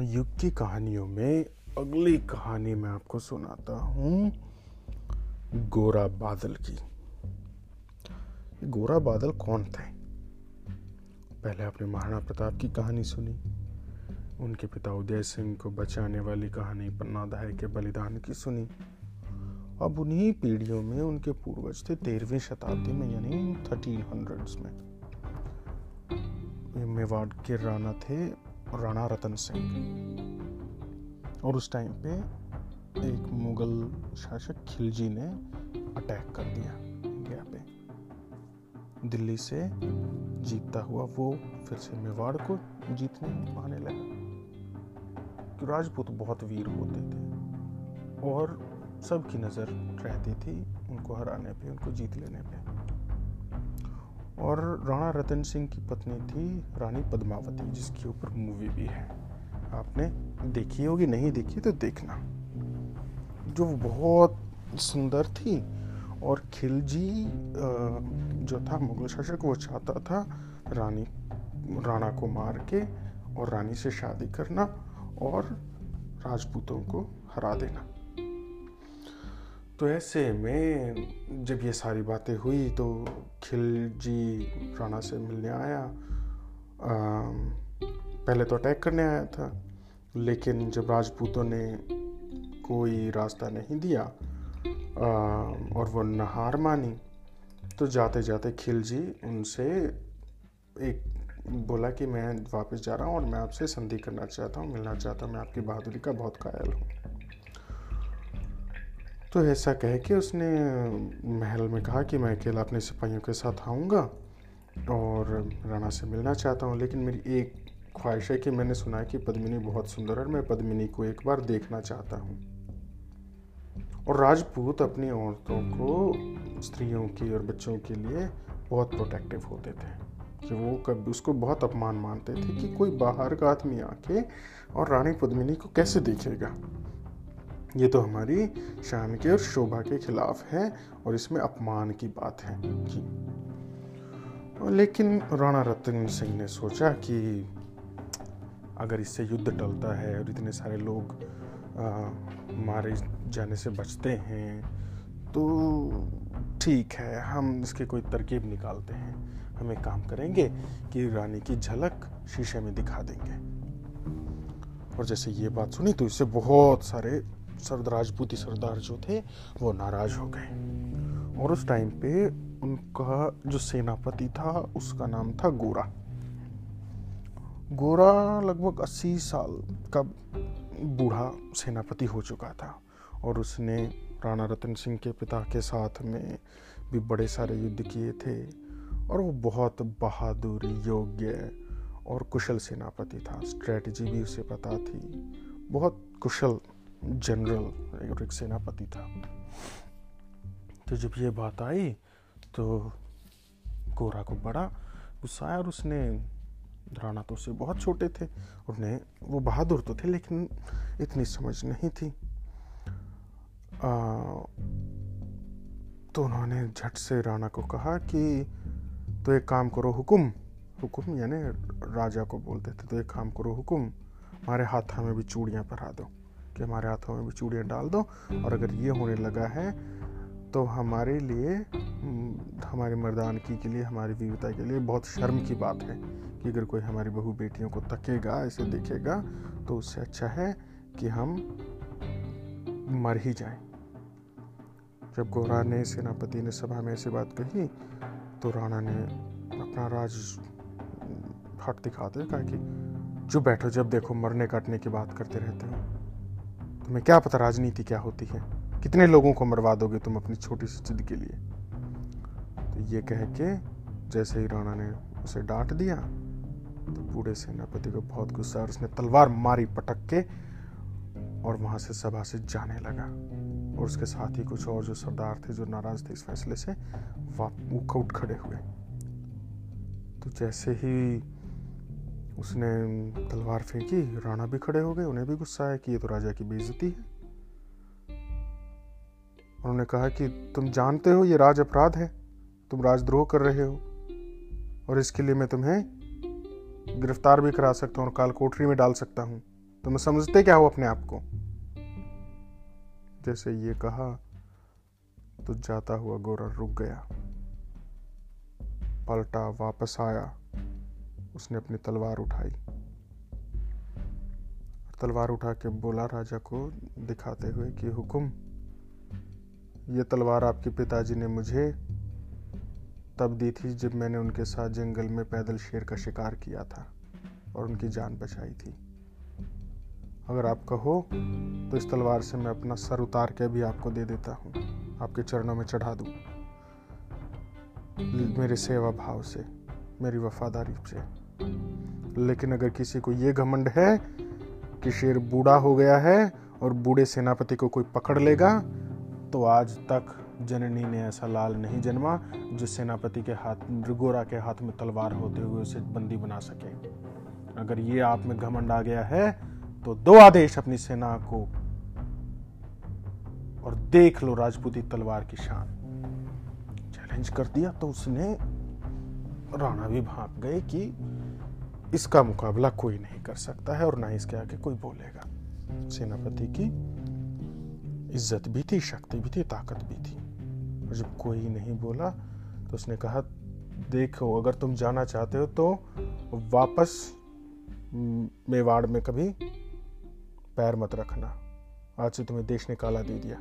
युग की कहानियों में अगली कहानी मैं आपको सुनाता हूँ, गोरा बादल की। गोरा बादल कौन थे? पहले आपने महाराणा प्रताप की कहानी सुनी। उनके पिता उदय सिंह को बचाने वाली कहानी पन्ना दहाई के बलिदान की सुनी। अब उन्हीं पीढ़ियों में उनके पूर्वज थे तेरहवीं शताब्दी में, यानी थर्टीन हंड्रेड्स में। मेवाड़ के राणा थे राणा रतन सिंह और उस टाइम पे एक मुगल शासक खिलजी ने अटैक कर दिया इंडिया पे। दिल्ली से जीतता हुआ वो फिर से मेवाड़ को जीतने आने लगा। राजपूत बहुत वीर होते थे और सबकी नज़र रहती थी उनको हराने पे, उनको जीत लेने पे। और राणा रतन सिंह की पत्नी थी रानी पद्मावती, जिसके ऊपर मूवी भी है। आपने देखी होगी, नहीं देखी तो देखना। जो बहुत सुंदर थी और खिलजी जो था, मुगल शासक, वो चाहता था रानी, राणा को मार के और रानी से शादी करना और राजपूतों को हरा देना। तो ऐसे में जब ये सारी बातें हुई तो खिलजी राणा से मिलने आया। आ, पहले तो अटैक करने आया था लेकिन जब राजपूतों ने कोई रास्ता नहीं दिया आ, और वो नहार मानी तो जाते जाते खिलजी उनसे एक बोला कि मैं वापस जा रहा हूँ और मैं आपसे संधि करना चाहता हूँ मिलना चाहता हूँ मैं आपकी बहादुरी का बहुत कायल हूँ। तो ऐसा कह के उसने महल में कहा कि मैं अकेला अपने सिपाहियों के साथ आऊँगा और राणा से मिलना चाहता हूँ, लेकिन मेरी एक ख्वाहिश है कि मैंने सुना है कि पद्मिनी बहुत सुंदर है मैं पद्मिनी को एक बार देखना चाहता हूँ। और राजपूत अपनी औरतों को स्त्रियों की और बच्चों के लिए बहुत प्रोटेक्टिव होते थे, कि वो कभी उसको बहुत अपमान मानते थे कि कोई बाहर का आदमी आके और रानी पद्मिनी को कैसे देखेगा। ये तो हमारी शान के और शोभा के खिलाफ है और इसमें अपमान की बात है। जी। लेकिन राणा रतन सिंह ने सोचा कि अगर इससे युद्ध टलता है और इतने सारे लोग आ, मारे जाने से बचते हैं तो ठीक है हम इसके कोई तरकीब निकालते हैं। हम एक काम करेंगे कि रानी की झलक शीशे में दिखा देंगे। और जैसे ये बात सुनी तो इससे बहुत सारे सरद राजपूती सरदार जो थे, वो नाराज़ हो गए। और उस टाइम पे उनका जो सेनापति था, उसका नाम था गोरा। गोरा लगभग 80 साल का बूढ़ा सेनापति हो चुका था। और उसने राणा रतन सिंह के पिता के साथ में भी बड़े सारे युद्ध किए थे। और वो बहुत बहादुर, योग्य और कुशल सेनापति था। स्ट्रेटजी भी उसे पता थी। बहुत कुशल जनरल एक सेनापति था। तो जब ये बात आई तो गोरा को बड़ा गुस्सा आया और उसने राणा तो उससे बहुत छोटे थे उन्हें वो बहादुर तो थे लेकिन इतनी समझ नहीं थी। आ, तो उन्होंने झट से राणा को कहा कि तो एक काम करो हुकुम हुकुम यानी राजा को बोलते थे तो एक काम करो हुकुम हमारे हाथ में भी चूड़ियाँ पहरा दो। कि हमारे हाथों में भी चूड़ियाँ डाल दो और अगर ये होने लगा है तो हमारे लिए हमारी मर्दानगी के लिए, हमारी वीरता के लिए बहुत शर्म की बात है कि अगर कोई हमारी बहू बेटियों को तकेगा ऐसे देखेगा तो उससे अच्छा है कि हम मर ही जाएँ। जब गोरा ने सेनापति ने सभा में ऐसी बात कही तो राणा ने अपना राज हट दिखाते कहा कि, जो बैठो, जब देखो मरने काटने की बात करते रहते हो तुम्हें क्या पता राजनीति क्या होती है? कितने लोगों को मरवा दोगे तुम अपनी छोटी सी जिद के लिए? तो ये कह के जैसे ही राणा ने उसे डांट दिया तो बूढ़े सेनापति को बहुत गुस्सा और उसने तलवार मारी पटक के और वहाँ से सभा से जाने लगा। और उसके साथ ही कुछ और जो सरदार थे जो नाराज़ थे इस फैसले से वो उठ खड़े हुए। तो जैसे ही उसने तलवार फेंकी, राणा भी खड़े हो गए, उन्हें भी गुस्सा आया कि ये तो राजा की बेइज्जती है। उन्होंने कहा कि तुम जानते हो ये राज अपराध है, तुम राजद्रोह कर रहे हो, और इसके लिए मैं तुम्हें गिरफ़्तार भी करा सकता हूँ और काल कोठरी में डाल सकता हूँ। तुम समझते क्या हो अपने आप को? जैसे ये कहा तो जाता हुआ गोरा रुक गया। पलटा वापस आया। उसने अपनी तलवार उठाई। तलवार उठा के बोला, राजा को दिखाते हुए कि हुक्म, ये तलवार आपके पिताजी ने मुझे तब दी थी जब मैंने उनके साथ जंगल में पैदल शेर का शिकार किया था और उनकी जान बचाई थी। अगर आप कहो तो इस तलवार से मैं अपना सर उतार के भी आपको दे देता हूँ। आपके चरणों में चढ़ा दूँ। मेरे सेवा भाव से, मेरी वफादारी से। लेकिन अगर किसी को ये घमंड है कि शेर बूढ़ा हो गया है और बूढ़े सेनापति को कोई पकड़ लेगा तो आज तक जननी ने ऐसा लाल नहीं जन्मा जो सेनापति के हाथ गोरा के हाथ में तलवार होते हुए उसे बंदी बना सके। अगर ये आप में घमंड आ गया है तो दो आदेश अपनी सेना को और देख लो राजपूती तलवार की शान। चैलेंज कर दिया तो उसने, राणा भी भाग गए कि इसका मुकाबला कोई नहीं कर सकता है और ना इसके आगे कोई बोलेगा। सेनापति की इज़्ज़त भी थी, शक्ति भी थी, ताकत भी थी। और जब कोई नहीं बोला तो उसने कहा, देखो, अगर तुम जाना चाहते हो तो वापस मेवाड़ में कभी पैर मत रखना। आज से तुम्हें देश ने काला दे दिया।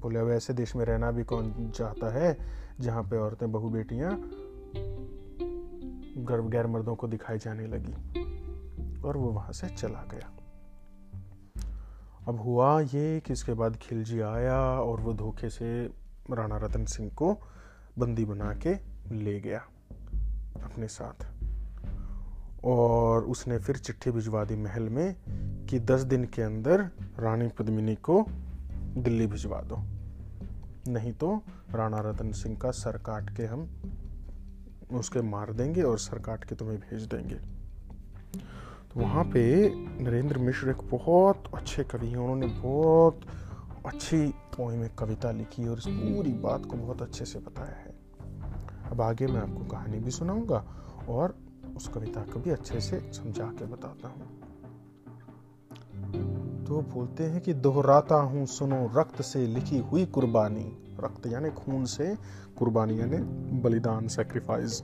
बोले, अब ऐसे देश में रहना भी कौन चाहता है जहाँ पे औरतें बहु बेटियाँ गैर मर्दों को दिखाई जाने लगी और वो वहाँ से चला गया। अब हुआ ये कि इसके बाद खिलजी आया और वो धोखे से राणा रतन सिंह को बंदी बना के ले गया अपने साथ। और उसने फिर चिट्ठी भिजवा दी महल में कि दस दिन के अंदर रानी पद्मिनी को दिल्ली भिजवा दो। नहीं तो राणा रतन सिंह का सर काट के हम उसके मार देंगे और सर काट के तुम्हें भेज देंगे। तो वहाँ पे नरेंद्र मिश्र एक बहुत अच्छे कवि हैं। उन्होंने बहुत अच्छी पोइम में कविता लिखी और इस पूरी बात को बहुत अच्छे से बताया है। अब आगे मैं आपको कहानी भी सुनाऊँगा और उस कविता को भी अच्छे से समझा के बताता हूँ। तो बोलते हैं कि दोहराता हूँ, सुनो, रक्त से लिखी हुई कुर्बानी। रक्त, यानी खून से कुर्बानी, यानी बलिदान सेक्रीफाइस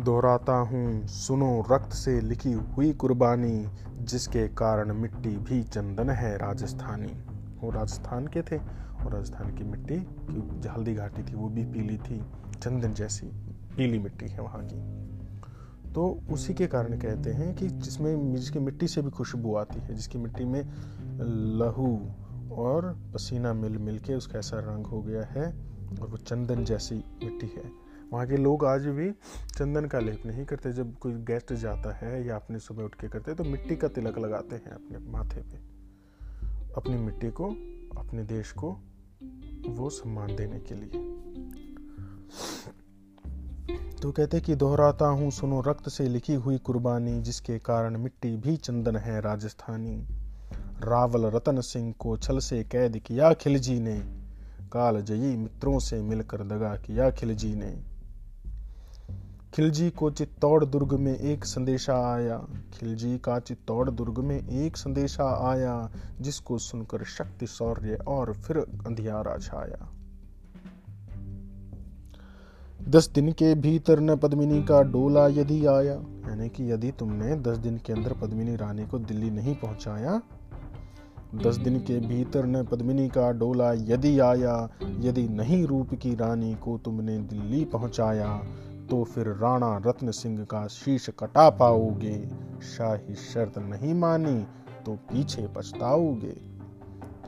दोहराता हूँ, सुनो, रक्त से लिखी हुई कुर्बानी, जिसके कारण मिट्टी भी चंदन है राजस्थानी। वो राजस्थान के थे, और राजस्थान की मिट्टी की हल्दी घाटी थी, वो भी पीली थी। चंदन जैसी पीली मिट्टी है वहाँ की। तो उसी के कारण कहते हैं कि जिसमें, जिसकी मिट्टी से भी खुशबू आती है, जिसकी मिट्टी में लहू और पसीना मिल मिल के उसका ऐसा रंग हो गया है और वो चंदन जैसी मिट्टी है। वहाँ के लोग आज भी चंदन का लेप नहीं करते। जब कोई गेस्ट जाता है या अपने सुबह उठ के करते तो मिट्टी का तिलक लगाते हैं अपने माथे पे। अपनी मिट्टी को, अपने देश को वो सम्मान देने के लिए। तो कहते कि दोहराता हूँ, सुनो, रक्त से लिखी हुई कुर्बानी, जिसके कारण मिट्टी भी चंदन है राजस्थानी। रावल रतन सिंह को छल से कैद किया खिलजी ने। काल जयी मित्रों से मिलकर दगा किया खिलजी ने। खिलजी को चित्तौड़ दुर्ग में एक संदेशा आया। खिलजी का चित्तौड़ दुर्ग में एक संदेशा आया, जिसको सुनकर शक्ति, शौर्य और फिर अंधियारा छाया। दस दिन के भीतर न पद्मिनी का डोला यदि आया। यानी कि यदि तुमने दस दिन के अंदर पद्मिनी रानी को दिल्ली नहीं पहुँचाया दस दिन के भीतर न पद्मिनी का डोला यदि आया, यदि नहीं रूप की रानी को तुमने दिल्ली पहुँचाया तो फिर राणा रत्न सिंह का शीश कटा पाओगे। शाही शर्त नहीं मानी तो पीछे पछताओगे।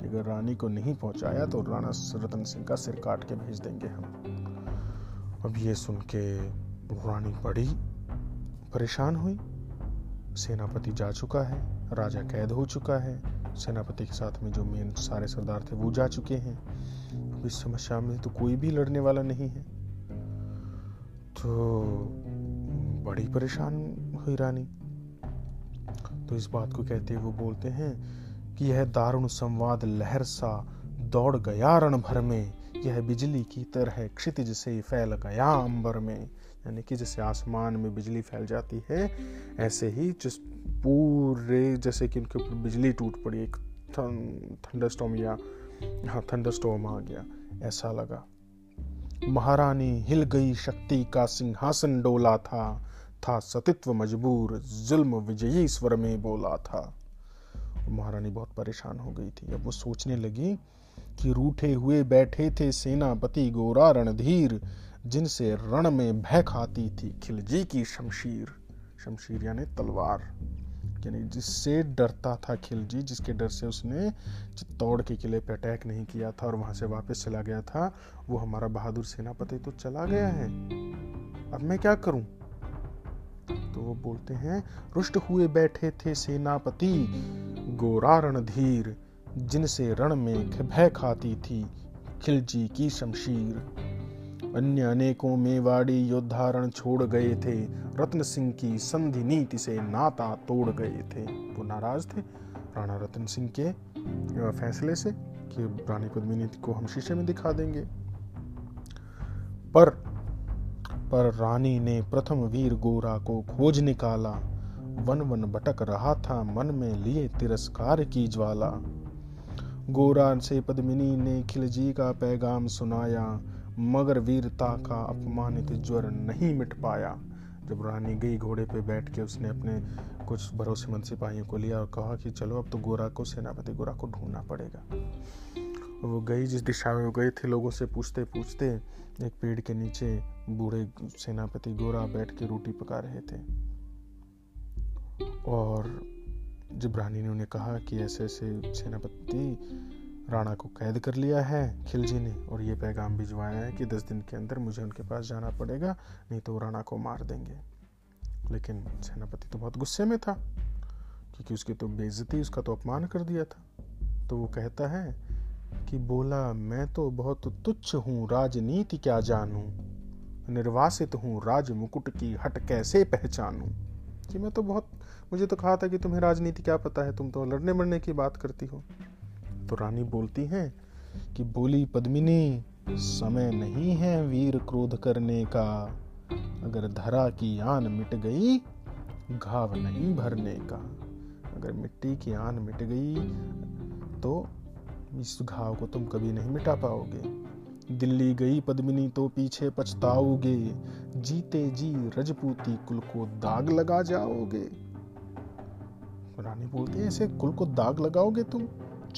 अगर रानी को नहीं पहुँचाया तो राणा रतन सिंह का सिर काट के भेज देंगे हम। अब ये सुन के रानी बड़ी परेशान हुई। सेनापति जा चुका है, राजा कैद हो चुका है। सेनापति के साथ में जो मेन सारे सरदार थे, वो जा चुके हैं। इस समस्या में तो कोई भी लड़ने वाला नहीं है। तो बड़ी परेशान हुई रानी। तो इस बात को कहते वो बोलते हैं कि यह दारुण संवाद लहर सा दौड़ गया रण भर में। यह बिजली की तरह क्षितिज से फैल गया अंबर में। यानी कि जैसे आसमान में बिजली फैल जाती है, ऐसे ही जिस पूरे, जैसे कि उनके ऊपर बिजली टूट पड़ी, एक थंडरस्टॉम या हाँ थंडरस्टॉम आ गया, ऐसा लगा। महारानी हिल गई शक्ति का सिंहासन डोला था था सतित्व मजबूर, जुल्म विजयी स्वर में बोला था। महारानी बहुत परेशान हो गई थी। अब वो सोचने लगी कि रूठे हुए, बैठे थे सेनापति गोरा रणधीर, जिनसे रण में भय खाती थी खिलजी की शमशीर शमशीर यानी तलवार। यानी जिससे डरता था खिलजी, जिसके डर से उसने चित्तौड़ के किले पे अटैक नहीं किया था और वहाँ से वापस चला गया था, वो हमारा बहादुर सेनापति तो चला गया है। अब मैं क्या करूँ? तो वो बोलते हैं, रुष्ट हुए बैठे थे सेनापति गोरा रणधीर जिनसे रण में भय खाती थी खिलजी की शमशीर। अन्य अनेकों मेवाड़ी योद्धारण छोड़ गए थे। रत्न सिंह की संधि नीति से नाता तोड़ गए थे। वो नाराज़ थे। राणा रतन सिंह के फैसले से कि रानी पद्मिनी को हम शीशे में दिखा देंगे। पर पर रानी ने प्रथम वीर गोरा को खोज निकाला। वन वन भटक रहा था मन में लिए तिरस्कार की ज्वाला। गोरा से पद्मिनी ने खिलजी का पैगाम सुनाया। मगर वीरता का अपमानित ज्वर नहीं मिट पाया। जब रानी गई घोड़े पे बैठ के उसने अपने कुछ भरोसेमंद सिपाहियों को लिया और कहा कि चलो, अब तो गोरा को, सेनापति गोरा को ढूंढना पड़ेगा। वो गई जिस दिशा में वो गए थे, लोगों से पूछते पूछते एक पेड़ के नीचे बूढ़े सेनापति गोरा बैठ के रोटी पका रहे थे। और जब रानी ने उन्हें कहा कि ऐसे ऐसे सेनापति राणा को कैद कर लिया है, खिलजी ने, और ये पैगाम भिजवाया है कि दस दिन के अंदर मुझे उनके पास जाना पड़ेगा, नहीं तो राणा को मार देंगे। लेकिन सेनापति तो बहुत गुस्से में था, क्योंकि उसकी तो बेइज्जती, उसका तो अपमान कर दिया था। तो वो कहता है कि बोला, मैं तो बहुत तुच्छ हूँ, राजनीति क्या जानूं? निर्वासित हूँ, राज मुकुट की हट कैसे पहचानूं? कि मैं तो बहुत, मुझे तो कहा था कि तुम्हें राजनीति क्या पता है, तुम तो लड़ने मरने की बात करती हो। तो रानी बोलती हैं कि बोली पद्मिनी, समय नहीं है वीर क्रोध करने का। अगर धरा की आन मिट गई, घाव नहीं भरने का। अगर मिट्टी की आन मिट गई तो इस घाव को तुम कभी नहीं मिटा पाओगे। दिल्ली गई पद्मिनी तो पीछे पछताओगे। जीते जी रजपूती कुल को दाग लगा जाओगे। रानी बोलती है, ऐसे कुल को दाग लगाओगे तुम?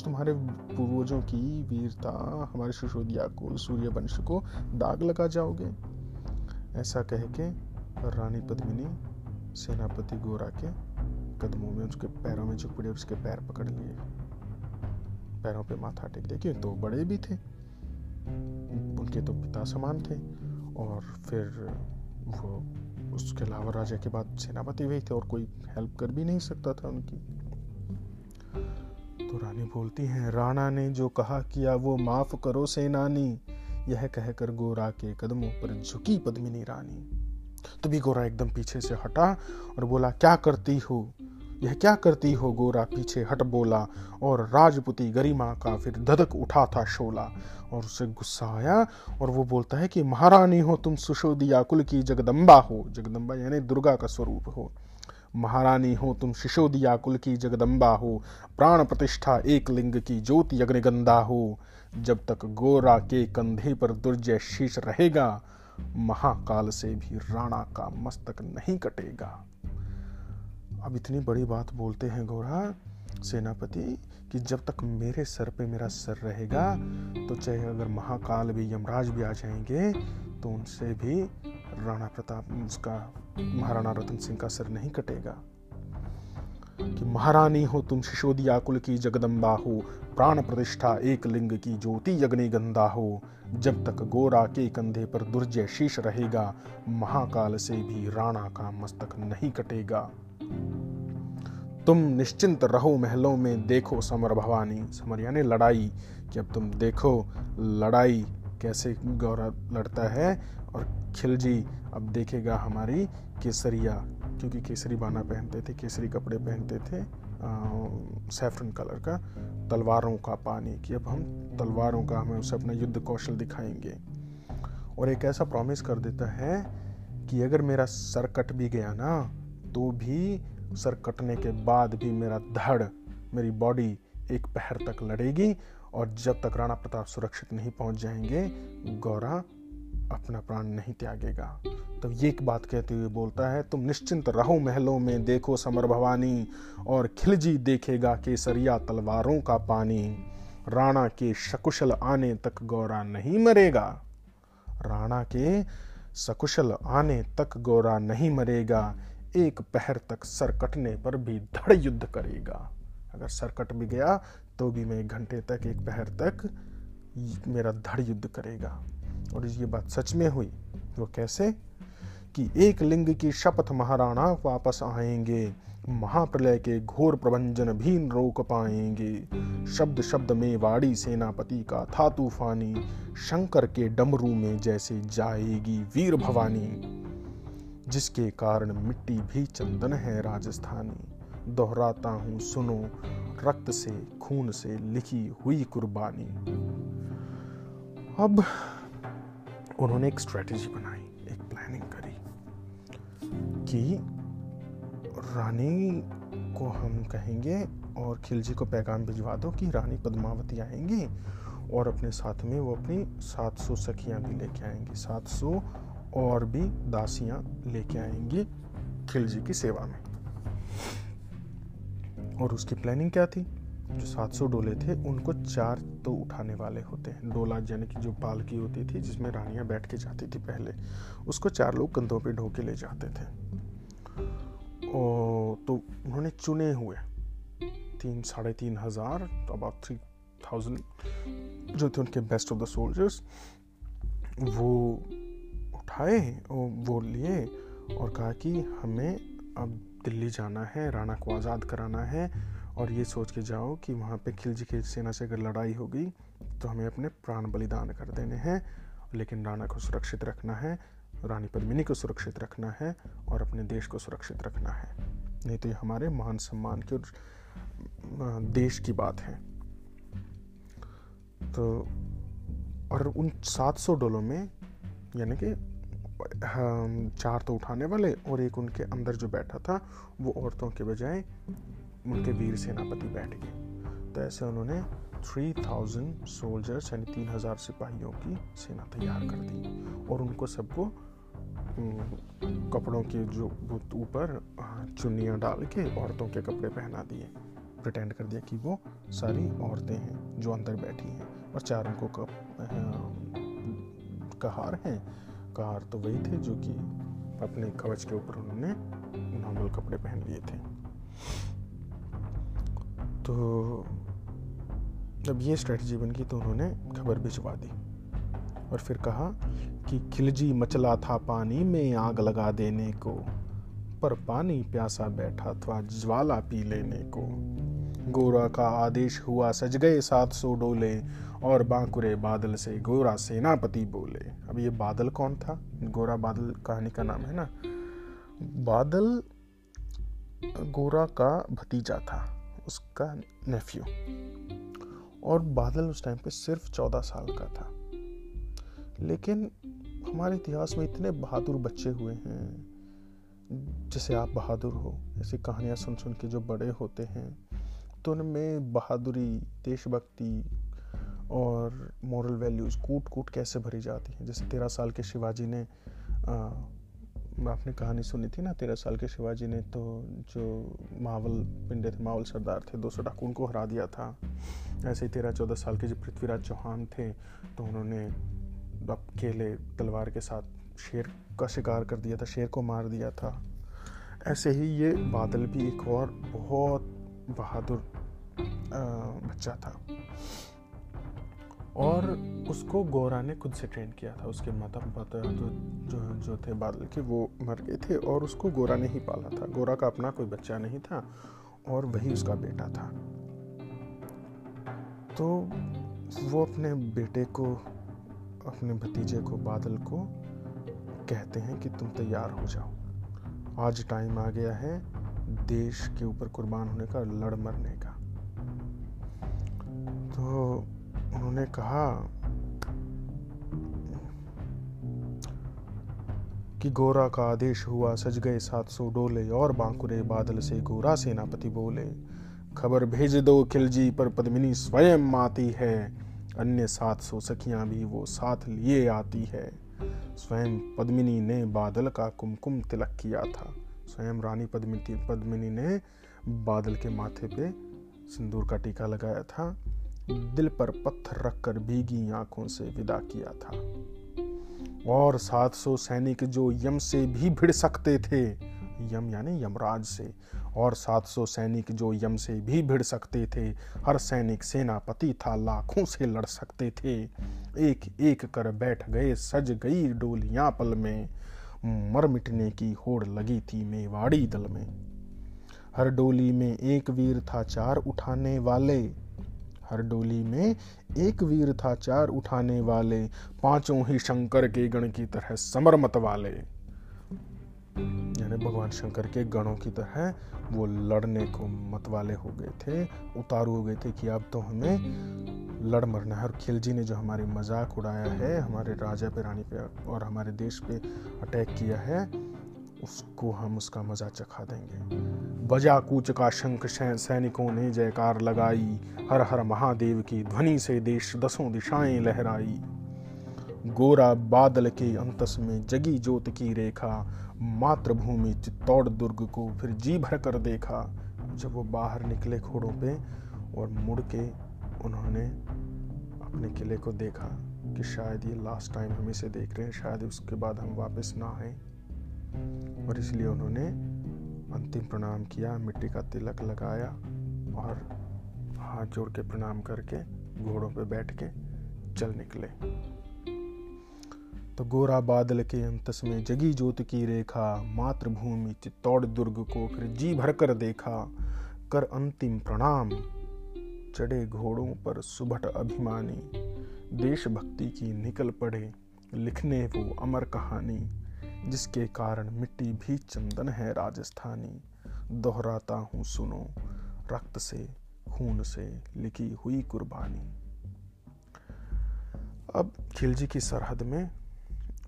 तुम्हारे पूर्वजों की वीरता, हमारे शिशोदिया कुल सूर्य वंश को दाग लगा जाओगे? ऐसा कह के रानी पद्मिनी सेनापति गोरा के कदमों में उसके पैरों में झुक पड़ी उसके पैर पकड़ लिए। पैरों पे माथा टेक दिया क्योंकि तो बड़े भी थे। उनके तो पिता समान थे और फिर वो उसके अलावा राजा के बाद सेनापति भी थे और कोई हेल्प कर भी नहीं सकता था उनकी। तो रानी बोलती हैं, राणा ने जो कहा किया वो माफ़ करो सेनानी। यह कहकर गोरा के कदमों पर झुकी पद्मिनी रानी। तभी गोरा एकदम पीछे से हटा और बोला, क्या करती हो? यह क्या करती हो? गोरा पीछे हट बोला और राजपुती गरिमा का फिर धधक उठा था शोला और उसे गुस्सा आया और वो बोलता है कि, महारानी हो तुम, सुशोदिया कुल की जगदम्बा हो। जगदम्बा यानी दुर्गा का स्वरूप हो। महारानी हो, तुम शिशोदिया कुल की जगदम्बा हो, प्राण प्रतिष्ठा एक लिंग की ज्योति अग्निगंधा हो। जब तक गोरा के कंधे पर दुर्जय शीश रहेगा, महाकाल से भी राणा का मस्तक नहीं कटेगा। अब इतनी बड़ी बात बोलते हैं गोरा, सेनापति, कि जब तक मेरे सर पे मेरा सर रहेगा तो चाहे अगर महाकाल भी यमराज भी आ जाएँगे तो उनसे भी राणा प्रताप, उसका महाराणा रतन सिंह का सर नहीं कटेगा। कि महारानी हो तुम शिशोदिया कुल की जगदम्बा हो, प्राण प्रतिष्ठा एक लिंग की ज्योति अग्नि गंदा हो, जब तक गोरा के कंधे पर दुर्जय शीश रहेगा, महाकाल से भी राणा का मस्तक नहीं कटेगा। तुम निश्चिंत रहो महलों में, देखो समर भवानी। समर यानी लड़ाई। कि अब तुम देखो, लड़ाई कैसे गौरा लड़ता है? और खिलजी अब देखेगा हमारी केसरिया, क्योंकि केसरी बाना पहनते थे, केसरी कपड़े पहनते थे सेफ्रन कलर का, तलवारों का पानी कि अब हम तलवारों का हमें उसे अपना युद्ध कौशल दिखाएँगे। और एक ऐसा प्रॉमिस कर देता है कि अगर मेरा सर कट भी गया ना तो भी सर कटने के बाद भी मेरा धड़, मेरी बॉडी एक पहर तक लड़ेगी और जब तक राणा प्रताप सुरक्षित नहीं पहुँच जाएँगे, गौरा अपना प्राण नहीं त्यागेगा। तो ये एक बात कहते हुए बोलता है, तुम निश्चिंत रहो महलों में, देखो समर भवानी, और खिलजी देखेगा केसरिया तलवारों का पानी। राणा के सकुशल आने तक गौरा नहीं मरेगा। राणा के सकुशल आने तक गौरा नहीं मरेगा, एक पहर तक सर कटने पर भी धड़ युद्ध करेगा। अगर सर कट भी गया तो भी मैं घंटे तक, एक पहर तक, मेरा धड़ युद्ध करेगा। और ये बात सच में हुई। वो कैसे? कि एक लिंग की शपथ महाराणा वापस आएँगे, महाप्रलय के घोर प्रबंजन भी रोक पाएँगे। शब्द शब्द में वाड़ी सेनापति का था तूफानी, शंकर के डमरू में जैसे जाएगी वीर भवानी। जिसके कारण मिट्टी भी चंदन है राजस्थानी। दोहराता हूँ सुनो, रक्त से, खून से लिखी हुई कुर्बानी। अब उन्होंने एक स्ट्रेटेजी बनाई, एक प्लानिंग करी कि रानी को हम कहेंगे और खिलजी को पैगाम भिजवा दो कि रानी पद्मावती आएँगी और अपने साथ में वो अपनी 700 सखियाँ भी लेके आएँगी 700 और भी दासियाँ लेके आएँगी खिलजी की सेवा में। और उसकी प्लानिंग क्या थी? जो 700 डोले थे, उनको चार तो उठाने वाले होते हैं। डोला यानी कि जो पालकी होती थी, जिसमें रानियाँ बैठ के जाती थी पहले, उसको चार लोग कंधों पे ढो के ले जाते थे। और तो उन्होंने चुने हुए तीन, साढ़े तीन हज़ार तो अबाउट थ्री थाउज़ेंड जो थे उनके बेस्ट ऑफ़ द सोल्जर्स वो उठाए और वो लिए और कहा कि हमें अब दिल्ली जाना है, राणा को आज़ाद कराना है और ये सोच के जाओ कि वहाँ पे खिलजी की सेना से अगर लड़ाई होगी तो हमें अपने प्राण बलिदान कर देने हैं, लेकिन राणा को सुरक्षित रखना है, रानी पद्मिनी को सुरक्षित रखना है और अपने देश को सुरक्षित रखना है। नहीं तो ये हमारे मान सम्मान की देश की बात है। तो और उन 700 डोलों में, यानी कि चार तो उठाने वाले और एक उनके अंदर जो बैठा था, वो औरतों के बजाय उनके वीर सेनापति बैठ गए। तो ऐसे उन्होंने थ्री थाउज़ेंड सोल्जर्स यानी तीन हज़ार सिपाहियों की सेना तैयार कर दी और उनको सबको कपड़ों के जो ऊपर चुन्नियाँ डाल के औरतों के कपड़े पहना दिए। प्रटेंड कर दिया कि वो सारी औरतें हैं जो अंदर बैठी हैं और चारों को कप कहार हैं। कहार तो वही थे जो कि अपने कवच के ऊपर उन्होंने नॉर्मल कपड़े पहन लिए थे। तो जब ये स्ट्रेटजी बन गई तो उन्होंने खबर भिजवा दी और फिर कहा कि खिलजी मचला था पानी में आग लगा देने को, पर पानी प्यासा बैठा था ज्वाला पी लेने को। गोरा का आदेश हुआ, सज गए सात सौ डोले और बांकुरे बादल से गोरा सेनापति बोले। अब ये बादल कौन था? गोरा बादल कहानी का नाम है ना? बादल गोरा का भतीजा था। उसका नेफ्यू और बादल उस टाइम पे सिर्फ़ चौदह साल का था। लेकिन हमारे इतिहास में इतने बहादुर बच्चे हुए हैं जैसे आप बहादुर हो ऐसी कहानियाँ सुन सुन के जो बड़े होते हैं तो उनमें बहादुरी देशभक्ति और मॉरल वैल्यूज़ कूट कूट कैसे भरी जाती हैं? जैसे तेरह साल के शिवाजी ने आ, आपने कहानी सुनी थी ना, तेरह साल के शिवाजी ने तो जो मावल पिंडे थे मावल सरदार थे, दो सौ डाकू उनको हरा दिया था। ऐसे ही तेरह चौदह साल के जो पृथ्वीराज चौहान थे तो उन्होंने अकेले तलवार के साथ शेर का शिकार कर दिया था, शेर को मार दिया था। ऐसे ही ये बादल भी एक और बहुत बहादुर बच्चा था। और उसको गोरा ने खुद से ट्रेन किया था, उसके माता पिता जो जो जो थे बादल के, वो मर गए थे और उसको गोरा ने ही पाला था। गोरा का अपना कोई बच्चा नहीं था और वही उसका बेटा था। तो वो अपने बेटे को, अपने भतीजे को, बादल को कहते हैं कि तुम तैयार हो जाओ। आज टाइम आ गया है देश के ऊपर कुर्बान होने का, लड़ मरने का। तो उन्होंने कहा कि गोरा का आदेश हुआ, सज गए सात सौ डोले और बांकुरे बादल से गोरा सेनापति बोले, खबर भेज दो खिलजी पर पद्मिनी स्वयं आती है, अन्य सात सौ सखियाँ भी वो साथ लिए आती है। स्वयं पद्मिनी ने बादल का कुमकुम तिलक किया था। स्वयं रानी पद्मिनी पद्मिनी ने बादल के माथे पे सिंदूर का टीका लगाया था। दिल पर पत्थर रखकर भीगी आँखों से विदा किया था। और 700 सैनिक जो यम से भी भिड़ सकते थे, यम यानी यमराज से, और 700 सैनिक जो यम से भी भिड़ सकते थे, हर सैनिक सेनापति था, लाखों से लड़ सकते थे। एक एक कर बैठ गए सज गई डोलियाँ पल में, मर मिटने की होड़ लगी थी मेवाड़ी दल में। हर डोली में एक वीर था, चार उठाने वाले हर डोली में एक वीर था चार उठाने वाले, पाँचों ही शंकर के गण की तरह समरमत वाले। यानी भगवान शंकर के गणों की तरह वो लड़ने को मत वाले हो गए थे, उतारू हो गए थे कि अब तो हमें लड़ मरना है। और खिलजी ने जो हमारी मज़ाक उड़ाया है, हमारे राजा पे, रानी पे और हमारे देश पे अटैक किया है उसको हम उसका मज़ा चखा देंगे। बजा कूच का शंख सैनिकों ने जयकार लगाई। हर हर महादेव की ध्वनि से देश दसों दिशाएँ लहराई। गोरा बादल के अंतस में जगी ज्योत की रेखा। मातृभूमि चित्तौड़ दुर्ग को फिर जी भर कर देखा। जब वो बाहर निकले घोड़ों पे और मुड़ के उन्होंने अपने किले को देखा कि शायद ये लास्ट टाइम हम इसे देख रहे हैं, शायद उसके बाद हम वापस ना आए। और इसलिए उन्होंने अंतिम प्रणाम किया, मिट्टी का तिलक लगाया और हाथ जोड़ के प्रणाम करके घोड़ों पे बैठ के चल निकले। तो गोरा बादल के अंतस में जगी ज्योत की रेखा, मातृभूमि चित्तौड़ दुर्ग को फिर जी भर कर देखा। कर अंतिम प्रणाम, चढ़े घोड़ों पर सुभट अभिमानी। देशभक्ति की निकल पड़े, लिखने वो अमर कहानी। जिसके कारण मिट्टी भी चंदन है राजस्थानी। दोहराता हूँ सुनो, रक्त से, खून से लिखी हुई कुर्बानी। अब खिलजी की सरहद में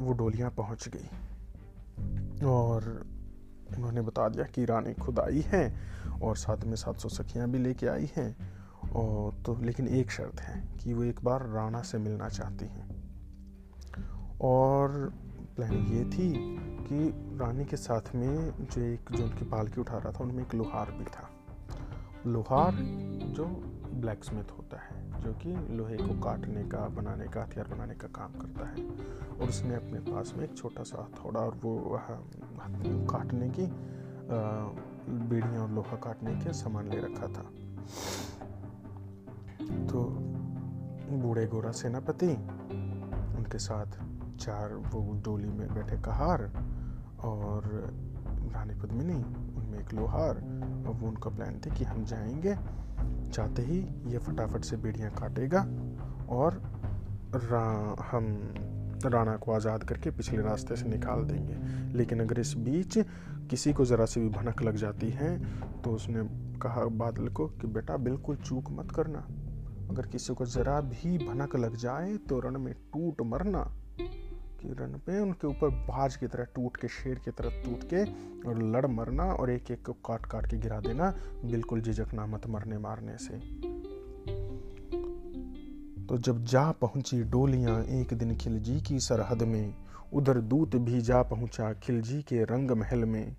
वो डोलियाँ पहुँच गई और उन्होंने बता दिया कि रानी खुद आई हैं और साथ में सात सौ सखियाँ भी लेके आई हैं और तो लेकिन एक शर्त है कि वो एक बार राणा से मिलना चाहती हैं। और प्लान ये थी कि रानी के साथ में जो एक, जो उनकी पालकी उठा रहा था, उनमें एक लोहार भी था। लोहार जो ब्लैक स्मिथ होता है, जो कि लोहे को काटने का, बनाने का, हथियार बनाने का काम करता है। और उसने अपने पास में एक छोटा सा हथौड़ा और वो काटने की बीड़ियाँ और लोहा काटने के सामान ले रखा था। तो बूढ़े गोरा सेनापति उनके साथ चार वो डोली में बैठे कहार और रानी पद्मिनी उनमें एक लोहार। और वो उनका प्लान थे कि हम जाएँगे चाहते ही ये फटाफट से बेड़ियाँ काटेगा और रा, हम राणा को आज़ाद करके पिछले रास्ते से निकाल देंगे। लेकिन अगर इस बीच किसी को ज़रा सी भी भनक लग जाती है तो उसने कहा बादल को कि बेटा बिल्कुल चूक मत करना। अगर किसी को ज़रा भी भनक लग जाए तो रण में टूट मरना। रन पे, उनके ऊपर बाज की तरह टूट के, शेर की तरह टूट के और लड़ मरना और एक एक को काट काट के गिरा देना, बिल्कुल झिझकना मत मरने मारने से। तो जब जा पहुँची डोलियाँ एक दिन खिलजी की सरहद में, उधर दूत भी जा पहुँचा खिलजी के रंग महल में।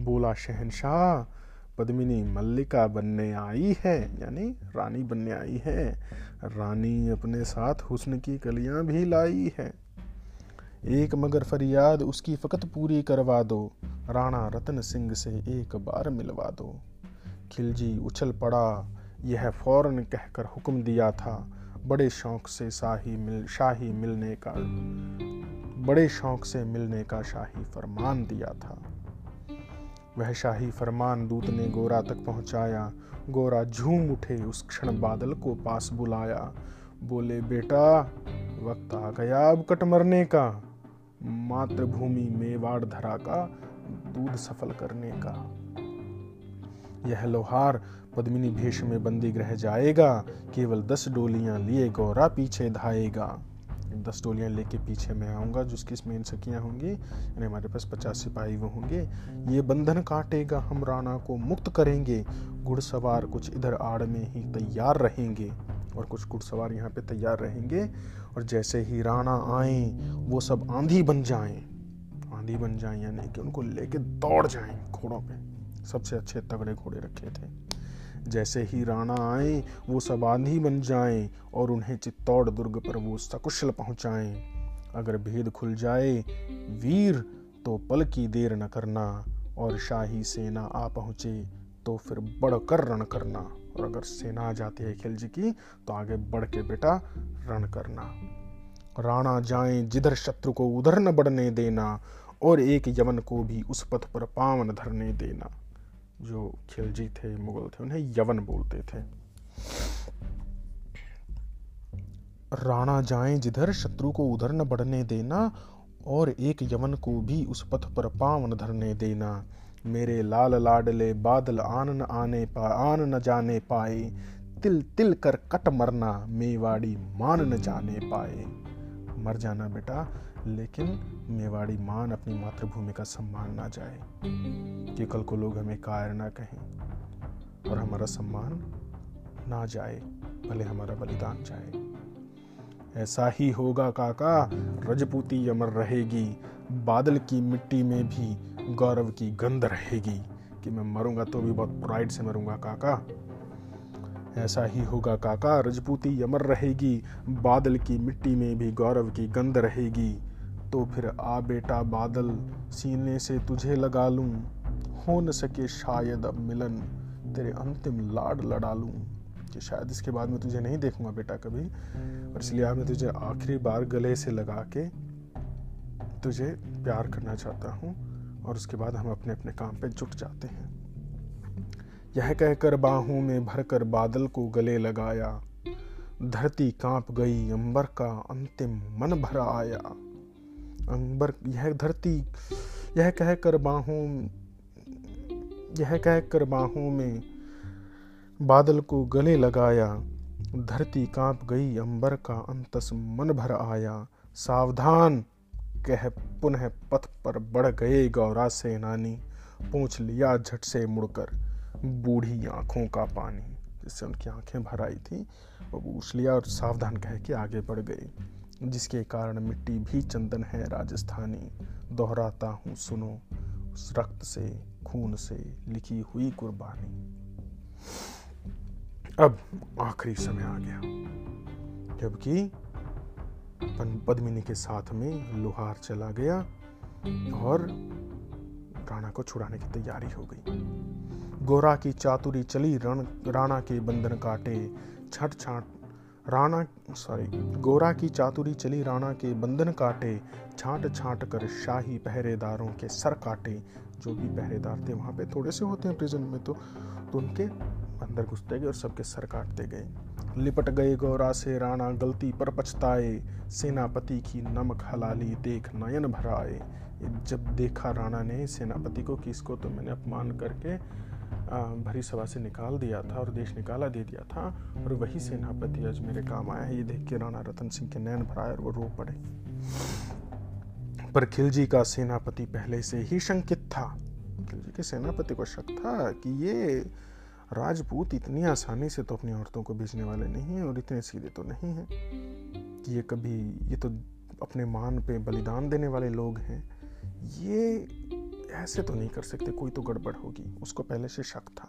बोला, शहनशाह, पद्मिनी मल्लिका बनने आई है, यानी रानी बनने आई है। रानी अपने साथ हुस्न की कलियाँ भी लाई है। एक मगर फरियाद उसकी फ़कत पूरी करवा दो। राणा रतन सिंह से एक बार मिलवा दो। खिलजी उछल पड़ा। यह फ़ौरन कहकर हुक्म दिया था, बड़े शौक से शाही मिल, शाही मिलने का, बड़े शौक से मिलने का शाही फरमान दिया था। वह शाही फरमान दूत ने गोरा तक पहुँचाया। गोरा झूम उठे उस क्षण बादल को पास बुलाया। बोले, बेटा, वक्त आ गया अब कट मरने का। मातृभूमि मेवाड़ धरा का दूध सफल करने का। यह लोहार पद्मिनी भेष में बंदी रह जाएगा, केवल दस डोलियाँ लिए गौरा पीछे धाएगा। दस डोलियाँ लेके पीछे मैं आऊँगा जिसकी मेन सखियाँ होंगी, यानी हमारे पास पचास सिपाही वो होंगे, ये बंधन काटेगा, हम राणा को मुक्त करेंगे, घुड़सवार कुछ इधर आड़ में ही तैयार रहेंगे, और कुछ घुड़सवार यहाँ पे तैयार रहेंगे और जैसे ही राणा आए वो सब आंधी बन जाएँ। आंधी बन जाएँ यानी कि उनको लेके दौड़ जाएँ घोड़ों पे। सबसे अच्छे तगड़े घोड़े रखे थे। जैसे ही राणा आए वो सब आंधी बन जाएँ और उन्हें चित्तौड़ दुर्ग पर वो सकुशल पहुंचाएँ। अगर भेद खुल जाए, वीर तो पल की देर न करना और शाही सेना आ पहुँचे तो फिर बढ़कर रण करना। और अगर सेना आ जाती है खिलजी की तो आगे बढ़ के बेटा रण करना। राणा जाए, जिधर शत्रु को उधर न बढ़ने देना, और एक यमन को भी उस पथ पर पावन धरने देना। जो खिलजी थे, मुगल थे, उन्हें यवन बोलते थे। राणा जाए, जिधर शत्रु को उधर न बढ़ने देना, और एक यवन को भी उस पथ पर पावन धरने देना। मेरे लाल लाडले बादल आन न आने पा, आन न जाने पाए। तिल तिल कर कट मरना, मेवाड़ी मान न जाने पाए। मर जाना बेटा, लेकिन मेवाड़ी मान अपनी मातृभूमि का सम्मान ना जाए। कि कल को लोग हमें कायर ना कहें और हमारा सम्मान ना जाए, भले हमारा बलिदान जाए। ऐसा ही होगा काका, रजपूती अमर रहेगी। बादल की मिट्टी में भी गौरव की गंध रहेगी कि मैं मरूँगा तो भी बहुत प्राइड से मरूँगा, काका। ऐसा ही होगा, काका। रजपूती अमर रहेगी, बादल की मिट्टी में भी गौरव की गंध रहेगी। तो फिर आ बेटा बादल, सीने से तुझे लगा लूँ। हो न सके शायद अब मिलन, तेरे अंतिम लाड लड़ा लूँ। कि शायद इसके बाद मैं तुझे नहीं देखूँगा बेटा कभी। और इसलिए आज मैं तुझे आखिरी बार गले से लगा के तुझे प्यार करना चाहता हूँ और उसके बाद हम अपने अपने काम पे जुट जाते हैं। यह कहकर बाहों में भरकर बादल को गले लगाया। धरती काँप गई, अंबर का अंतिम मन भरा आया। अंबर, यह धरती, यह कह कर बाहों, यह कह कर बाहों में बादल को गले लगाया। धरती काँप गई, अंबर का अंतस मन भर आया। सावधान कह पुनः पथ पर बढ़ गए गौरा सेनानी, पूछ लिया झट से मुड़कर बूढ़ी आँखों का पानी, जिससे उनकी आँखें भर आई थी। वो पूछ लिया और सावधान कह के आगे बढ़ गए जिसके कारण मिट्टी भी चंदन है राजस्थानी। दोहराता हूँ, सुनो, उस रक्त से, खून से लिखी हुई कुर्बानी। अब आखिरी समय आ गया जबकि पद्मिनी के साथ में लोहार चला गया और राणा को छुड़ाने की तैयारी हो गई। गोरा की चातुरी चली, रण, राणा के बंधन काटे छट छाट राणा सॉरी गोरा की चातुरी चली, राणा के बंधन काटे छांट छांट कर शाही पहरेदारों के सर काटे, जो भी पहरेदार थे वहाँ पे थोड़े से होते हैं प्रिजन में तो तो उनके अंदर घुसते गए और सबके सर काटते गए। लिपट गए गौरा से, राणा गलती पर पछताए, सेनापति की नमक हलाली देख नयन भराए। जब देखा राणा ने, सेनापति को कि इसको तो मैंने अपमान करके भरी सभा से निकाल दिया था और देश निकाला दे दिया था और वही सेनापति आज मेरे काम आया है। ये देख के राणा रतन सिंह के नयन भराए और वो रो पड़े। पर खिलजी का सेनापति पहले से ही शंकित था। खिलजी के सेनापति को शक था कि ये राजपूत इतनी आसानी से तो अपनी औरतों को भेजने वाले नहीं हैं और इतने सीधे तो नहीं हैं कि ये कभी, ये तो अपने मान पे बलिदान देने वाले लोग हैं। ये ऐसे तो नहीं कर सकते, कोई तो गड़बड़ होगी। उसको पहले से शक था।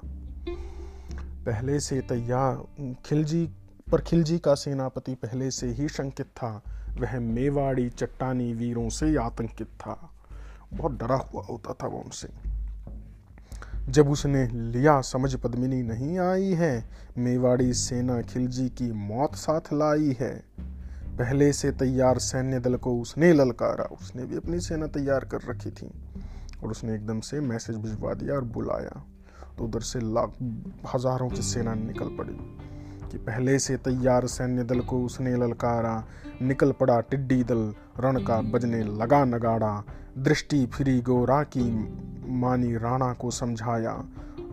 पहले से तैयार, खिलजी, पर खिलजी का सेनापति पहले से ही शंकित था। वह मेवाड़ी, चट्टानी वीरों से आतंकित था। बहुत डरा हुआ होता था वो उनसे जब उसने लिया, समझ पद्मिनी नहीं आई है। मेवाड़ी सेना खिलजी की मौत साथ लाई है। पहले से तैयार सैन्य दल को उसने ललकारा। उसने भी अपनी सेना तैयार कर रखी थी और उसने एकदम से मैसेज भिजवा दिया और बुलाया। तो उधर से लाख, हज़ारों की सेना निकल पड़ी कि पहले से तैयार सैन्य दल को उसने ललकारा। निकल पड़ा टिड्डी दल, रण का बजने लगा नगाड़ा। दृष्टि फिरी गोरा की मानी राणा को समझाया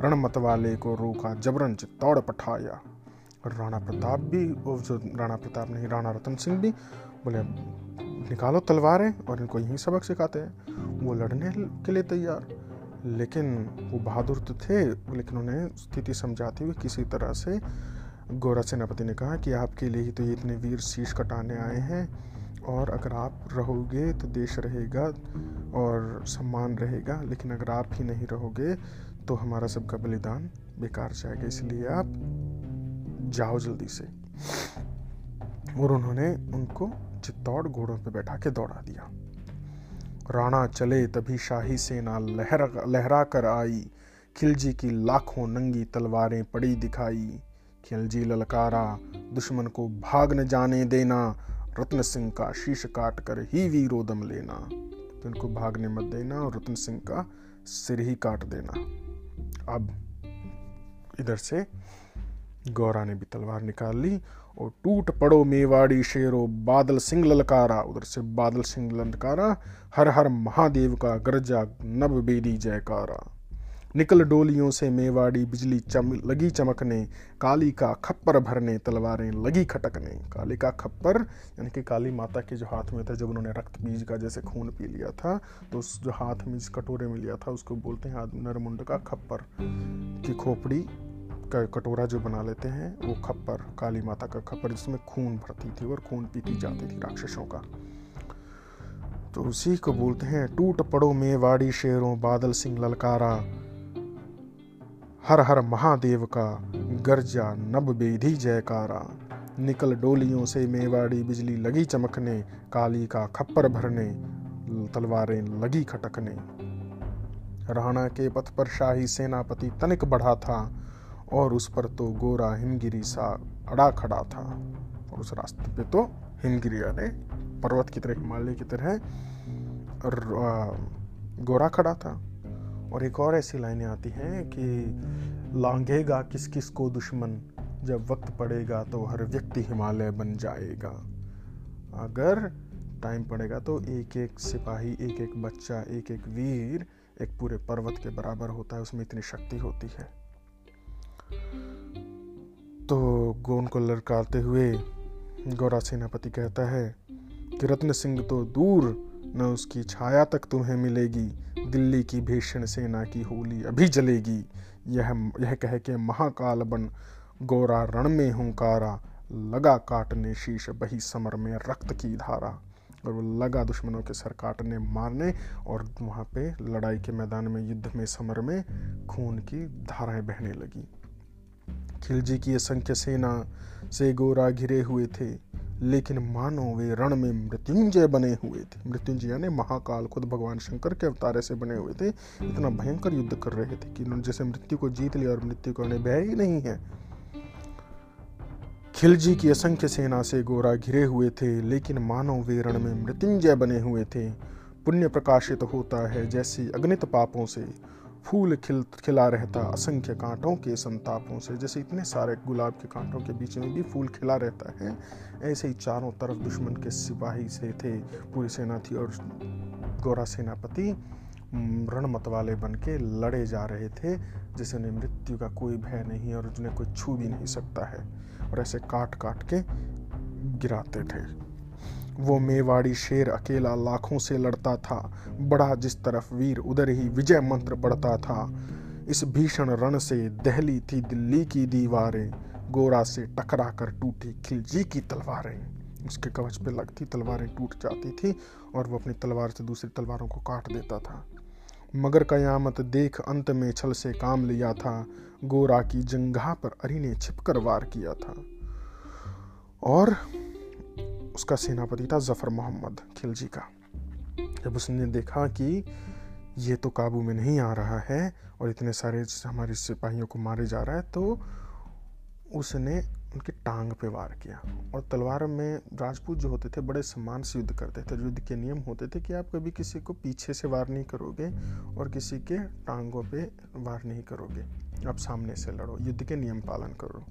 रणमत वाले को रोका, जबरन चित्तौड़ पठाया। राणा प्रताप भी जो राणा प्रताप नहीं, राणा रतन सिंह भी बोले, निकालो तलवारें और इनको यही सबक सिखाते हैं। वो लड़ने के लिए तैयार। लेकिन वो बहादुर तो थे, लेकिन उन्हें स्थिति समझाते हुए किसी तरह से गौरा सेनापति ने कहा कि आपके लिए ही तो ये इतने वीर शीश कटाने आए हैं। और अगर आप रहोगे तो देश रहेगा और सम्मान रहेगा, लेकिन अगर आप ही नहीं रहोगे तो हमारा सबका बलिदान बेकार जाएगा। इसलिए आप जाओ जल्दी से। और उन्होंने उनको चित्तौड़ घोड़ों पर बैठा के दौड़ा दिया। राणा चले तभी शाही सेना लहरा लहरा कर आई। खिलजी की लाखों नंगी तलवारें पड़ी दिखाई। खिलजी ललकारा, दुश्मन को भाग न जाने देना। रत्न सिंह का शीश काट कर ही वीरोदम लेना। तो इनको भागने मत देना और रत्न सिंह का सिर ही काट देना। अब इधर से गौरा ने भी तलवार निकाल ली और टूट पड़ो मेवाड़ी शेरो बादल सिंह ललकारा। उधर से बादल सिंह ललकारा, हर हर महादेव का गरजा नब बेदी जयकारा। निकल डोलियों से मेवाड़ी बिजली चम, लगी चमकने, काली का खप्पर भरने, तलवारें लगी खटकने। काली का खप्पर, यानी कि काली माता के जो हाथ में था, जब उन्होंने रक्त बीज का जैसे खून पी लिया था तो उस जो हाथ में जिस कटोरे में लिया था, उसको बोलते हैं नरमुंड का खप्पर। की खोपड़ी का कटोरा जो बना लेते हैं, वो खप्पर, काली माता का खप्पर, जिसमें खून भरती थी और खून पीती जाती थी राक्षसों का। तो उसी को बोलते हैं, टूट पड़ो मेवाड़ी शेरों, बादल सिंह ललकारा हर हर महादेव का गर्जा नब बेधी जयकारा। निकल डोलियों से मेवाड़ी बिजली लगी चमकने, काली का खप्पर भरने, तलवारें लगी खटकने। राणा के पथ पर शाही सेनापति तनिक बढ़ा था और उस पर तो गोरा हिमगिरी सा अड़ा खड़ा था। और उस रास्ते पे तो हिमगिरी यानी पर्वत की तरह, हिमालय की तरह गोरा खड़ा था। और एक और ऐसी लाइनें आती हैं कि लांघेगा किस किस को दुश्मन, जब वक्त पड़ेगा तो हर व्यक्ति हिमालय बन जाएगा। अगर टाइम पड़ेगा तो एक एक सिपाही एक एक बच्चा एक एक वीर एक पूरे पर्वत के बराबर होता है, उसमें इतनी शक्ति होती है। तो गोन को लड़काते हुए गौरा सेनापति कहता है कि रत्न सिंह तो दूर न उसकी छाया तक तुम्हें मिलेगी। दिल्ली की भीषण सेना की होली अभी जलेगी। यह यह कह के महाकाल बन गोरा रण में हुंकारा लगा काटने शीश बही समर में रक्त की धारा। और वो लगा दुश्मनों के सर काटने मारने और वहाँ पे लड़ाई के मैदान में युद्ध में समर में खून की धाराएँ बहने लगी। खिलजी की असंख्य सेना से गोरा घिरे हुए थे, लेकिन मानो वे रण में मृत्युंजय बने हुए थे। मृत्युंजय यानी महाकाल, खुद भगवान शंकर के अवतारे से बने हुए थे। इतना भयंकर युद्ध कर रहे थे कि उन्होंने जैसे मृत्यु को जीत लिया और मृत्यु को उन्हें भय ही नहीं है। खिलजी की असंख्य सेना से गोरा घिरे हुए थे, लेकिन मानव वे रण में मृत्युंजय बने हुए थे। पुण्य प्रकाशित होता है जैसे अग्नित पापों से। फूल खिल खिला रहता असंख्य कांटों के संतापों से। जैसे इतने सारे गुलाब के कांटों के बीच में भी फूल खिला रहता है ऐसे ही चारों तरफ़ दुश्मन के सिपाही से थे पूरी सेना थी और गोरा सेनापति रण मत वाले बन के लड़े जा रहे थे जैसे उन्हें मृत्यु का कोई भय नहीं और उन्हें कोई छू भी नहीं सकता है। और ऐसे काट काट के गिराते थे। वो मेवाड़ी शेर अकेला लाखों से लड़ता था। बड़ा जिस तरफ़ वीर, उधर ही विजय मंत्र पड़ता था। इस भीषण रण से दहली थी दिल्ली की दीवारें। गोरा से टकरा कर टूटी खिलजी की तलवारें। उसके कवच पे लगती तलवारें टूट जाती थी और वो अपनी तलवार से दूसरी तलवारों को काट देता था। मगर कयामत देख अंत में छल से काम लिया था। गोरा की जंगा पर अरी ने छिपकर वार किया था। और उसका सेनापति था ज़फ़र मोहम्मद खिलजी का। जब उसने देखा कि ये तो काबू में नहीं आ रहा है और इतने सारे हमारे सिपाहियों को मारे जा रहा है तो उसने उनकी टांग पे वार किया। और तलवार में राजपूत जो होते थे, बड़े सम्मान से युद्ध करते थे। युद्ध के नियम होते थे कि आप कभी किसी को पीछे से वार नहीं करोगे और किसी के टांगों पे वार नहीं करोगे। आप सामने से लड़ो, युद्ध के नियम पालन करो।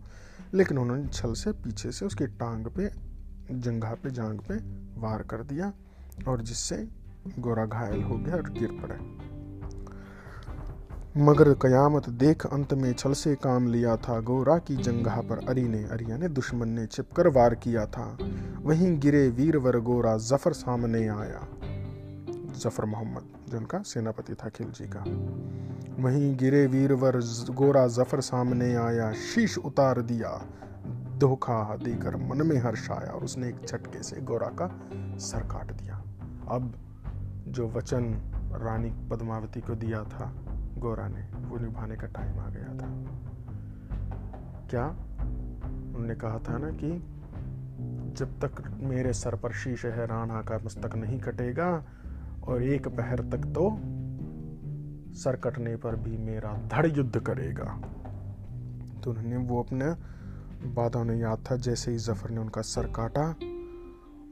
लेकिन उन्होंने छल से पीछे से उसकी टांग पे जंघा पे जांग पे वार कर दिया और जिससे गोरा घायल हो गया और गिर पड़े। मगर कयामत देख अंत में छल से काम लिया था गोरा की जंगाह पर अरी ने अरिया ने दुश्मन ने छिपकर वार किया था। वहीं गिरे वीरवर गोरा ज़फ़र सामने आया। ज़फ़र मोहम्मद जो उनका सेनापति था खिलजी का। वहीं गिरे वीरवर गोरा ज़फ़र सामने आया, शीश उतार दिया। धोखा देकर मन में हर्ष आया और उसने एक झटके से गोरा का सर काट दिया। अब जो वचन रानी पद्मावती को दिया था, गोरा ने, वो निभाने का टाइम आ गया था। क्या? उन्होंने कहा था ना कि जब तक मेरे सर पर शीश है, राणा का मस्तक नहीं कटेगा और एक पहर तक तो सर कटने पर भी मेरा धड़ युद्ध करेगा। तो उन्होंने वो अपने बाधा ने याद था, जैसे ही ज़फ़र ने उनका सर काटा।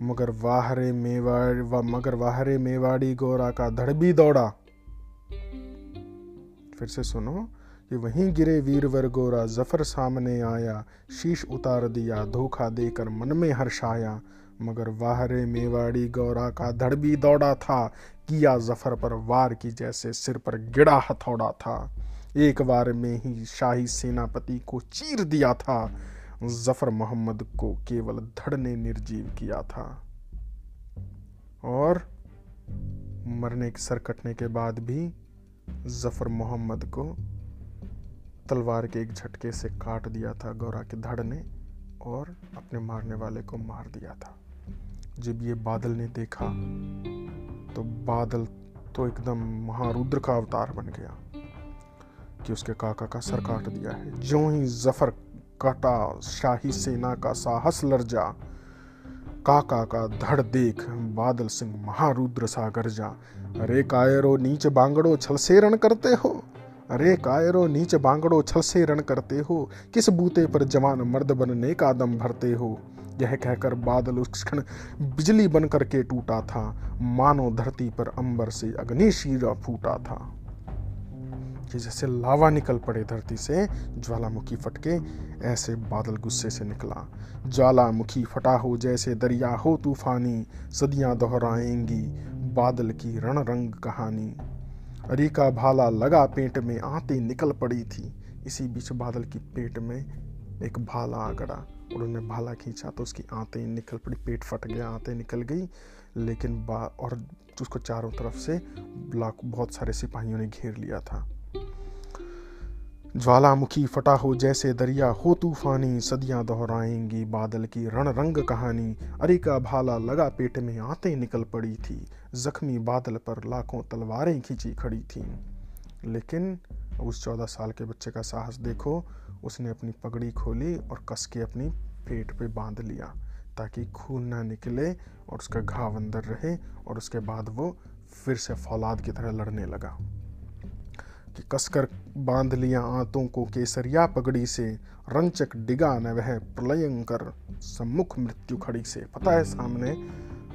मगर वाहरे मेवाड़ मगर वाहरे मेवाड़ी गोरा का धड़ भी दौड़ा। फिर से सुनो कि वहीं गिरे वीरवर गोरा, ज़फ़र सामने आया, शीश उतार दिया, धोखा देकर मन में हर्षाया। मगर वाहरे मेवाड़ी गौरा का धड़ भी दौड़ा था, किया ज़फ़र पर वार की जैसे सिर पर गिड़ा हथौड़ा था। एक बार में ही शाही सेनापति को चीर दिया था। ज़फ़र मोहम्मद को केवल धड़ ने निर्जीव किया था। और मरने के सर कटने के बाद भी ज़फ़र मोहम्मद को तलवार के एक झटके से काट दिया था, गौरा के धड़ ने और अपने मारने वाले को मार दिया था। जब ये बादल ने देखा तो बादल तो एकदम महारुद्र का अवतार बन गया कि उसके काका का सर काट दिया है। जो ही ज़फ़र काटा, शाही सेना का साहस लर्जा, काका का धड़ देख बादल सिंह महारुद्र सा गरजा अरे कायरो नीच बांगड़ो छल से रण करते हो? अरे कायरो नीच बांगड़ो छल से रण करते हो? किस बूते पर जवान मर्द बनने का दम भरते हो? यह कहकर बादल उस क्षण बिजली बन करके टूटा था। मानो धरती पर अंबर से अग्निशीरा फूटा था। कि जैसे लावा निकल पड़े धरती से, ज्वालामुखी फटके, ऐसे बादल गुस्से से निकला। ज्वालामुखी फटा हो जैसे दरिया हो तूफानी, सदियाँ दोहराएँगी बादल की रण रंग कहानी। अरी का भाला लगा पेट में आते निकल पड़ी थी। इसी बीच बादल की पेट में एक भाला आ गड़ा और उन्होंने भाला खींचा तो उसकी आते निकल पड़ी, पेट फट गया, आते निकल गई। लेकिन बा और उसको चारों तरफ़ से बहुत सारे सिपाहियों ने घेर लिया था। ज्वालामुखी फटा हो जैसे दरिया, हो तूफानी सदियाँ दोहराएँगी बादल की रण रंग कहानी। अरे का भाला लगा पेट में आते निकल पड़ी थी, जख्मी बादल पर लाखों तलवारें खींची खड़ी थीं। लेकिन उस चौदह साल के बच्चे का साहस देखो, उसने अपनी पगड़ी खोली और कस के अपनी पेट पे बाँध लिया, ताकि खून ना निकले और उसका घाव अंदर रहे और उसके बाद वो फिर से फौलाद की तरह लड़ने लगा। कि कसकर बाँध लिया आंतों को केसरिया पगड़ी से, रंचक डिगा न वह प्रलयंकर सम्मुख मृत्यु खड़ी से। पता है सामने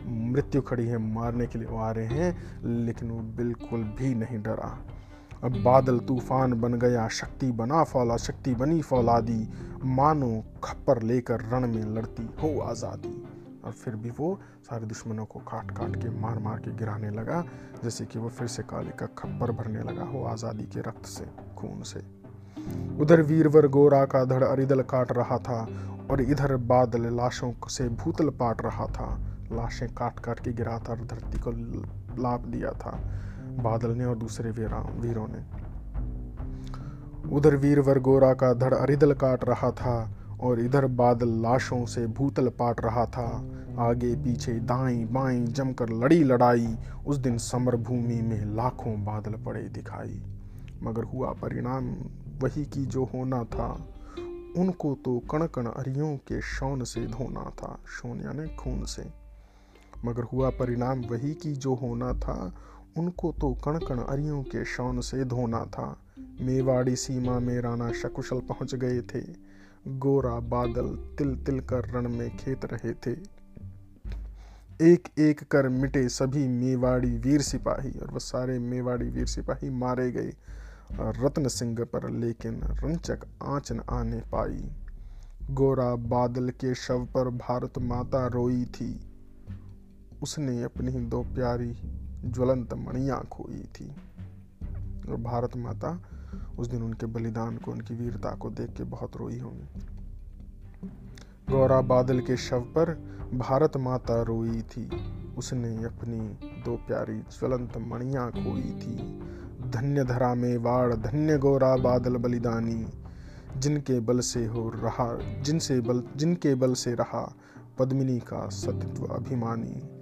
मृत्यु खड़ी है, मारने के लिए आ रहे हैं, लेकिन वो बिल्कुल भी नहीं डरा। अब बादल तूफ़ान बन गया, शक्ति बना फौला, शक्ति बनी फौलादी, मानो खप्पर लेकर रण में लड़ती हो आज़ादी। और फिर भी वो सारे दुश्मनों को काट काट के मार मार के गिराने लगा, जैसे कि वो फिर से काले का खप्पर भरने लगा हो आज़ादी के रक्त से, खून से। उधर वीरवर गोरा का धड़ अरिदल काट रहा था और इधर बादल लाशों से भूतल पाट रहा था। लाशें काट काट के गिरा था और धरती को लाभ दिया था, बादल ने और दूसरे वीरों ने। उधर वीरवर गोरा का धड़ अरिदल काट रहा था और इधर बादल लाशों से भूतल पाट रहा था। आगे पीछे दाएँ बाएँ जमकर लड़ी लड़ाई, उस दिन समर भूमि में लाखों बादल पड़े दिखाई। मगर हुआ परिणाम वही की जो होना था, उनको तो कण कण अरियों के शौन से धोना था, शौन यानी खून से। मगर हुआ परिणाम वही की जो होना था, उनको तो कण कण अरियों के शौन से धोना था। मेवाड़ी सीमा में राणा शकुशल पहुँच गए थे। गोरा बादल तिल तिल कर रण में खेत रहे थे। एक एक कर मिटे सभी मेवाड़ी वीर सिपाही और वह सारे मेवाड़ी वीर सिपाही मारे गए। रत्न सिंह पर लेकिन रंचक आँच न आने पाई। गोरा बादल के शव पर भारत माता रोई थी। उसने अपनी दो प्यारी ज्वलंत मणियाँ खोई थी और भारत माता उस दिन उनके बलिदान को, उनकी वीरता को देख के बहुत रोई होंगी। गौरा बादल के शव पर भारत माता रोई थी। उसने अपनी दो प्यारी ज्वलंत मणिया खोई थी। धन्य धरा में वाड़, धन्य गौरा बादल बलिदानी। जिनके बल से हो रहा, जिनसे बल, जिनके बल से रहा पद्मिनी का सत्व अभिमानी।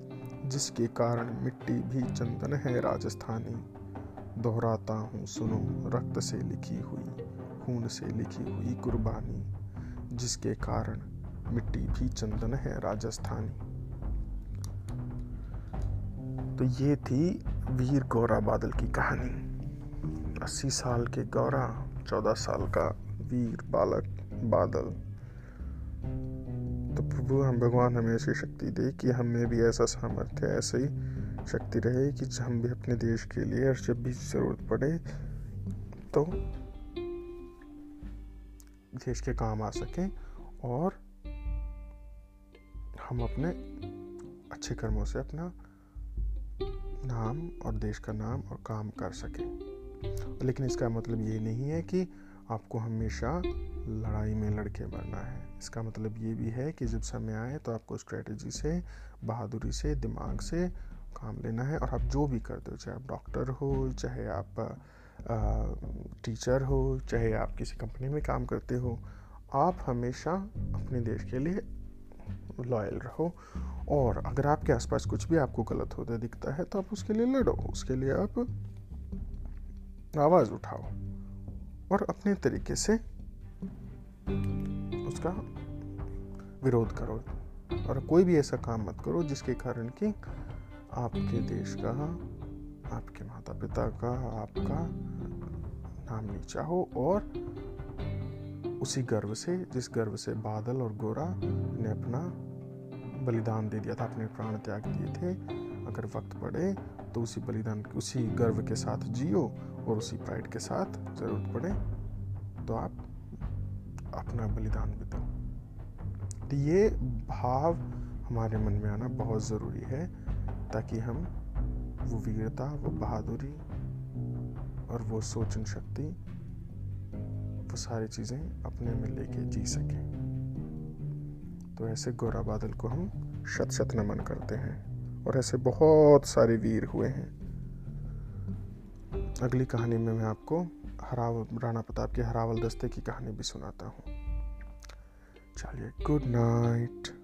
जिसके कारण मिट्टी भी चंदन है राजस्थानी। दोहराता हूँ, सुनो, रक्त से लिखी हुई, खून से लिखी हुई कुर्बानी, जिसके कारण मिट्टी भी चंदन है राजस्थानी। तो ये थी वीर गौरा बादल की कहानी। अस्सी साल के गौरा, चौदह साल का वीर बालक बादल। तो प्रभु, हम भगवान हमें ऐसी शक्ति दे कि हमें भी ऐसा सामर्थ्य, ऐसे ही शक्ति रहे कि हम भी अपने देश के लिए और जब भी ज़रूरत पड़े तो देश के काम आ सकें और हम अपने अच्छे कर्मों से अपना नाम और देश का नाम और काम कर सकें। लेकिन इसका मतलब ये नहीं है कि आपको हमेशा लड़ाई में लड़के मरना है। इसका मतलब ये भी है कि जब समय आए तो आपको स्ट्रेटजी से, बहादुरी से, दिमाग से काम लेना है और आप जो भी करते हो चाहे आप डॉक्टर हो, चाहे आप टीचर हो, चाहे आप किसी कंपनी में काम करते हो, आप हमेशा अपने देश के लिए लॉयल रहो। और अगर आपके आसपास कुछ भी आपको गलत होता दिखता है तो आप उसके लिए लड़ो, उसके लिए आप आवाज़ उठाओ और अपने तरीके से उसका विरोध करो। और कोई भी ऐसा काम मत करो जिसके कारण कि आपके देश का, आपके माता पिता का, आपका नाम नीचा हो और उसी गर्व से, जिस गर्व से बादल और गोरा ने अपना बलिदान दे दिया था, अपने प्राण त्याग दिए थे, अगर वक्त पड़े तो उसी बलिदान, उसी गर्व के साथ जियो और उसी प्राइड के साथ ज़रूरत पड़े तो आप अपना बलिदान भी दो तो ये भाव हमारे मन में आना बहुत ज़रूरी है। ताकि हम वो वीरता, वो बहादुरी और वो सोचन शक्ति, वो सारी चीज़ें अपने में लेके जी सकें। तो ऐसे गौरा बादल को हम शत शत नमन करते हैं और ऐसे बहुत सारे वीर हुए हैं। अगली कहानी में मैं आपको हरावल राणा प्रताप के हरावल दस्ते की कहानी भी सुनाता हूँ। चलिए गुड नाइट